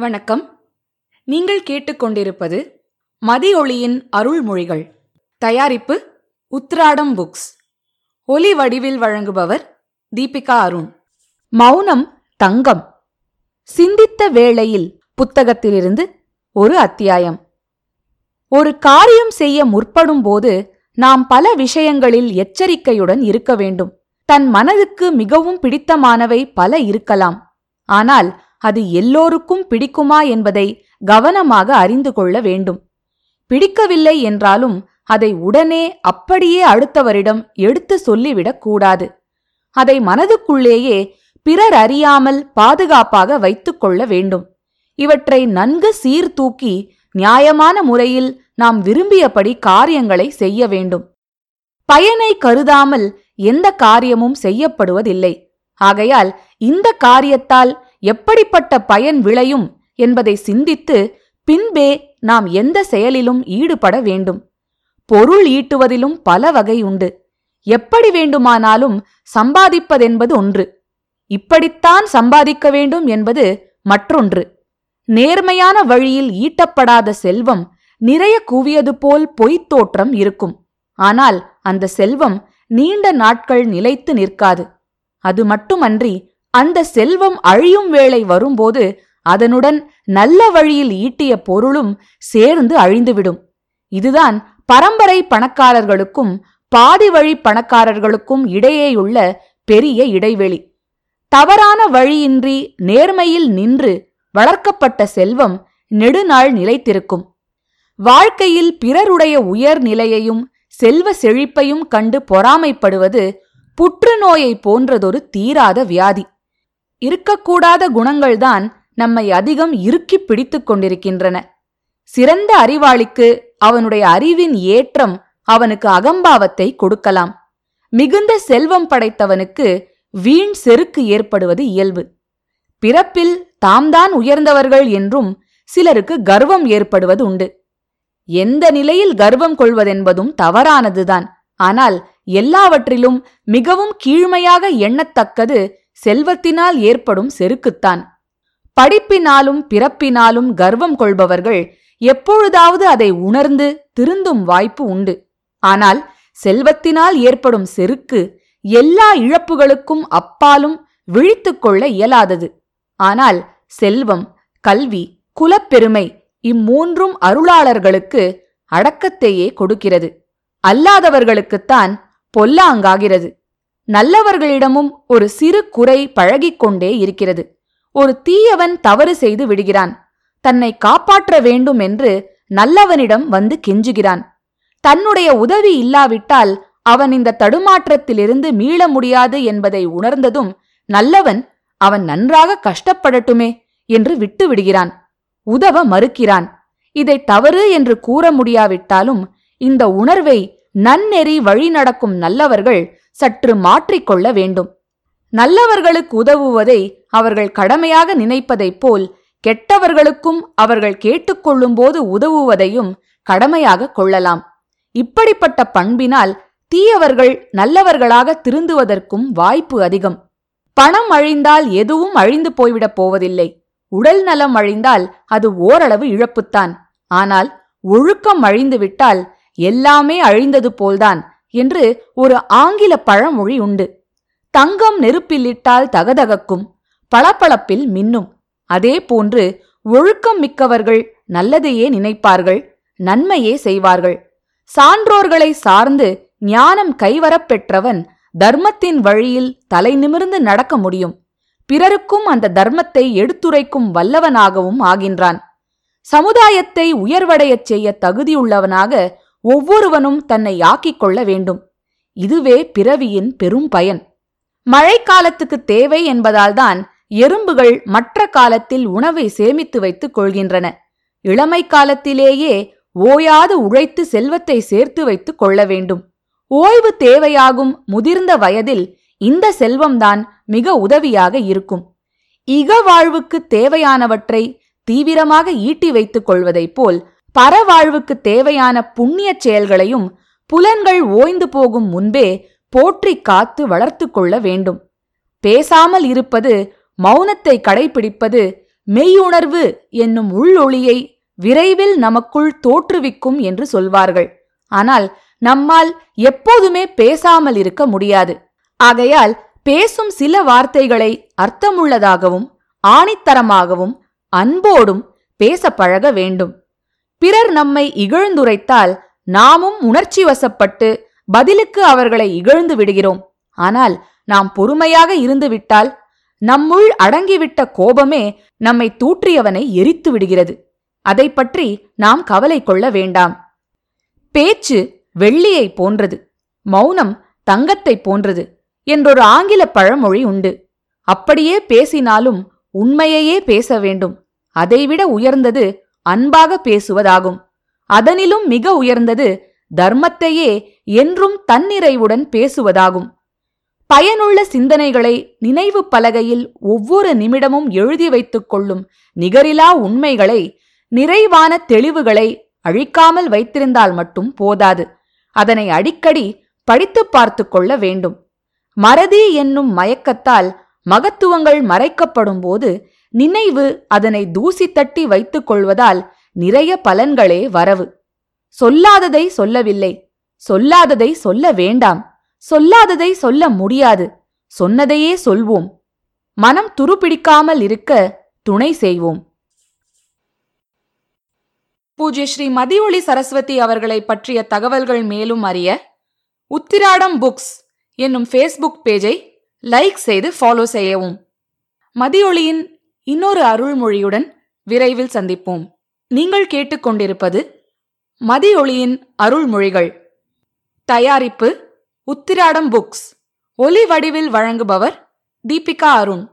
வணக்கம். நீங்கள் கேட்டுக்கொண்டிருப்பது மதியொளியின் அருள்மொழிகள். தயாரிப்பு உத்ராடம் புக்ஸ். ஒலி வடிவில் வழங்குபவர் தீபிகா அருண். மௌனம் தங்கம். சிந்தித்த வேளையில் புத்தகத்திலிருந்து ஒரு அத்தியாயம். ஒரு காரியம் செய்ய முற்படும் போது நாம் பல விஷயங்களில் எச்சரிக்கையுடன் இருக்க வேண்டும். தன் மனதுக்கு மிகவும் பிடித்தமானவை பல இருக்கலாம். ஆனால் அது எல்லோருக்கும் பிடிக்குமா என்பதை கவனமாக அறிந்து கொள்ள வேண்டும். பிடிக்கவில்லை என்றாலும் அதை உடனே அப்படியே அடுத்தவரிடம் எடுத்து சொல்லிவிடக் கூடாது. அதை மனதுக்குள்ளேயே பிறர் அறியாமல் பாதுகாப்பாக வைத்துக் கொள்ள வேண்டும். இவற்றை நன்கு சீர்தூக்கி நியாயமான முறையில் நாம் விரும்பியபடி காரியங்களை செய்ய வேண்டும். பயனை கருதாமல் எந்த காரியமும் செய்யப்படுவதில்லை. ஆகையால் இந்த காரியத்தால் எப்படிப்பட்ட பயன் விளையும் என்பதை சிந்தித்து பின்பே நாம் எந்த செயலிலும் ஈடுபட வேண்டும். பொருள் ஈட்டுவதிலும் பல வகை உண்டு. எப்படி வேண்டுமானாலும் சம்பாதிப்பதென்பது ஒன்று. இப்படித்தான் சம்பாதிக்க வேண்டும் என்பது மற்றொன்று. நேர்மையான வழியில் ஈட்டப்படாத செல்வம் நிறைய குவியது போல் பொய்த் தோற்றம் இருக்கும். ஆனால் அந்த செல்வம் நீண்ட நாட்கள் நிலைத்து நிற்காது. அது மட்டுமன்றி அந்த செல்வம் அழியும் வேளை வரும்போது அதனுடன் நல்ல வழியில் ஈட்டிய பொருளும் சேர்ந்து அழிந்துவிடும். இதுதான் பரம்பரை பணக்காரர்களுக்கும் பாதி வழி பணக்காரர்களுக்கும் இடையேயுள்ள பெரிய இடைவெளி. தவறான வழியின்றி நேர்மையில் நின்று வளர்க்கப்பட்ட செல்வம் நெடுநாள் நிலைத்திருக்கும். வாழ்க்கையில் பிறருடைய உயர் நிலையையும் செல்வ செழிப்பையும் கண்டு பொறாமைப்படுவது புற்றுநோயை போன்றதொரு தீராத வியாதி. இருக்கக்கூடாத குணங்கள்தான் நம்மை அதிகம் இறுக்கிப் பிடித்துக் கொண்டிருக்கின்றன. சிறந்த அறிவாளிக்கு அவனுடைய அறிவின் ஏற்றம் அவனுக்கு அகம்பாவத்தை கொடுக்கலாம். மிகுந்த செல்வம் படைத்தவனுக்கு வீண் செருக்கு ஏற்படுவது இயல்பு. பிறப்பில் தாம்தான் உயர்ந்தவர்கள் என்றும் சிலருக்கு கர்வம் ஏற்படுவது உண்டு. எந்த நிலையில் கர்வம் கொள்வதென்பதும் தவறானதுதான். ஆனால் எல்லாவற்றிலும் மிகவும் கீழ்மையாக எண்ணத்தக்கது செல்வத்தினால் ஏற்படும் செருக்குத்தான். படிப்பினாலும் பிறப்பினாலும் கர்வம் கொள்பவர்கள் எப்பொழுதாவது அதை உணர்ந்து திருந்தும் வாய்ப்பு உண்டு. ஆனால் செல்வத்தினால் ஏற்படும் செருக்கு எல்லா இழப்புகளுக்கும் அப்பாலும் விழித்துக்கொள்ள இயலாதது. ஆனால் செல்வம் கல்வி குலப்பெருமை இம்மூன்றும் அருளாளர்களுக்கு அடக்கத்தையே கொடுக்கிறது. அல்லாதவர்களுக்குத்தான் பொல்லாங்காகிறது. நல்லவர்களிடமும் ஒரு சிறு குறை பழகிக்கொண்டே இருக்கிறது. ஒரு தீயவன் தவறு செய்து விடுகிறான். தன்னை காப்பாற்ற வேண்டும் என்று நல்லவனிடம் வந்து கெஞ்சுகிறான். தன்னுடைய உதவி இல்லாவிட்டால் அவன் இந்த தடுமாற்றத்திலிருந்து மீள முடியாது என்பதை உணர்ந்ததும் நல்லவன் அவன் நன்றாக கஷ்டப்படட்டுமே என்று விட்டு விடுகிறான் உதவ மறுக்கிறான். இதை தவறு என்று கூற முடியாவிட்டாலும் இந்த உணர்வை நன்னெறி வழி நடக்கும் நல்லவர்கள் சற்று மாற்றிக்கொள்ள வேண்டும். நல்லவர்களுக்கு உதவுவதை அவர்கள் கடமையாக நினைப்பதைப் போல் கெட்டவர்களுக்கும் அவர்கள் கேட்டுக்கொள்ளும்போது உதவுவதையும் கடமையாக கொள்ளலாம். இப்படிப்பட்ட பண்பினால் தீயவர்கள் நல்லவர்களாக திருந்துவதற்கும் வாய்ப்பு அதிகம். பணம் அழிந்தால் எதுவும் அழிந்து போய்விடப் போவதில்லை. உடல் நலம் அழிந்தால் அது ஓரளவு இழப்புத்தான். ஆனால் ஒழுக்கம் அழிந்துவிட்டால் எல்லாமே அழிந்தது போல்தான் என்று ஒரு ஆங்கில பழமொழி உண்டு. தங்கம் நெருப்பிலிட்டால் தகதகக்கும் பளபளப்பில் மின்னும். அதே போன்று ஒழுக்கம் மிக்கவர்கள் நல்லதையே நினைப்பார்கள் நன்மையே செய்வார்கள். சான்றோர்களை சார்ந்து ஞானம் கைவரப் பெற்றவன் தர்மத்தின் வழியில் தலை நிமிர்ந்து நடக்க முடியும். பிறருக்கும் அந்த தர்மத்தை எடுத்துரைக்கும் வல்லவனாகவும் ஆகின்றான். சமுதாயத்தை உயர்வடையச் செய்ய தகுதியுள்ளவனாக ஒவ்வொருவனும் தன்னை யாக்கிக் கொள்ள வேண்டும். இதுவே பிறவியின் பெரும் பயன். மழைக்காலத்துக்கு தேவை என்பதால்தான் எறும்புகள் மற்ற காலத்தில் உணவை சேமித்து வைத்துக் கொள்கின்றன. இளமை காலத்திலேயே ஓயாது உழைத்து செல்வத்தை சேர்த்து வைத்துக் கொள்ள வேண்டும். ஓய்வு தேவையாகும் முதிர்ந்த வயதில் இந்த செல்வம்தான் மிக உதவியாக இருக்கும். இக வாழ்வுக்கு தேவையானவற்றை தீவிரமாக ஈட்டி வைத்துக் கொள்வதைப் போல் பரவாழ்வுக்கு தேவையான புண்ணியச் செயல்களையும் புலன்கள் ஓய்ந்து போகும் முன்பே போற்றி காத்து வளர்த்து கொள்ள வேண்டும். பேசாமல் இருப்பது மௌனத்தை கடைபிடிப்பது மெய்யுணர்வு என்னும் உள்ளொளியை விரைவில் நமக்குள் தோற்றுவிக்கும் என்று சொல்வார்கள். ஆனால் நம்மால் எப்போதுமே பேசாமல் இருக்க முடியாது. ஆகையால் பேசும் சில வார்த்தைகளை அர்த்தமுள்ளதாகவும் ஆணித்தரமாகவும் அன்போடும் பேச பழக வேண்டும். பிறர் நம்மை இகழ்ந்துரைத்தால் நாமும் உணர்ச்சி வசப்பட்டு பதிலுக்கு அவர்களை இகழ்ந்து விடுகிறோம். ஆனால் நாம் பொறுமையாக இருந்துவிட்டால் நம்முள் அடங்கிவிட்ட கோபமே நம்மை தூற்றியவனை எரித்து விடுகிறது. அதை பற்றி நாம் கவலை கொள்ள வேண்டாம். பேச்சு வெள்ளியை போன்றது மௌனம் தங்கத்தை போன்றது என்றொரு ஆங்கில பழமொழி உண்டு. அப்படியே பேசினாலும் உண்மையையே பேச வேண்டும். அதைவிட உயர்ந்தது அன்பாக பேசுவதாகும். அதனிலும் மிக உயர்ந்தது தர்மத்தையே என்றும் தன்னிறைவுடன் பேசுவதாகும். பயனுள்ள சிந்தனைகளை நினைவு பலகையில் ஒவ்வொரு நிமிடமும் எழுதி வைத்துக் கொள்ளும் நிகரிலா உண்மைகளை நிறைவான தெளிவுகளை அழிக்காமல் வைத்திருந்தால் மட்டும் போதாது. அதனை அடிக்கடி படித்து பார்த்து கொள்ள வேண்டும். மறதி என்னும் மயக்கத்தால் மகத்துவங்கள் மறைக்கப்படும் போது நினைவு அதனை தூசி தட்டி வைத்துக் கொள்வதால் நிறைய பலன்களே வரவு. சொல்லாததை சொல்லவில்லை. சொல்லாததை சொல்ல வேண்டாம். சொல்லாததை சொல்ல முடியாது. சொன்னதையே சொல்வோம். மனம் துருப்பிடிக்காமல் இருக்க துணை செய்வோம். பூஜ்ய ஸ்ரீ மதியொளி சரஸ்வதி அவர்களை பற்றிய தகவல்கள் மேலும் அறிய உத்திராடம் புக்ஸ் என்னும் ஃபேஸ்புக் பேஜை லைக் செய்து ஃபாலோ செய்யவும். மதியொளியின் இன்னொரு அருள்மொழியுடன் விரைவில் சந்திப்போம். நீங்கள் கேட்டுக்கொண்டிருப்பது மதியொளியின் அருள்மொழிகள். தயாரிப்பு உத்திராடம் புக்ஸ். ஒலி வடிவில் வழங்குபவர் தீபிகா அருண்.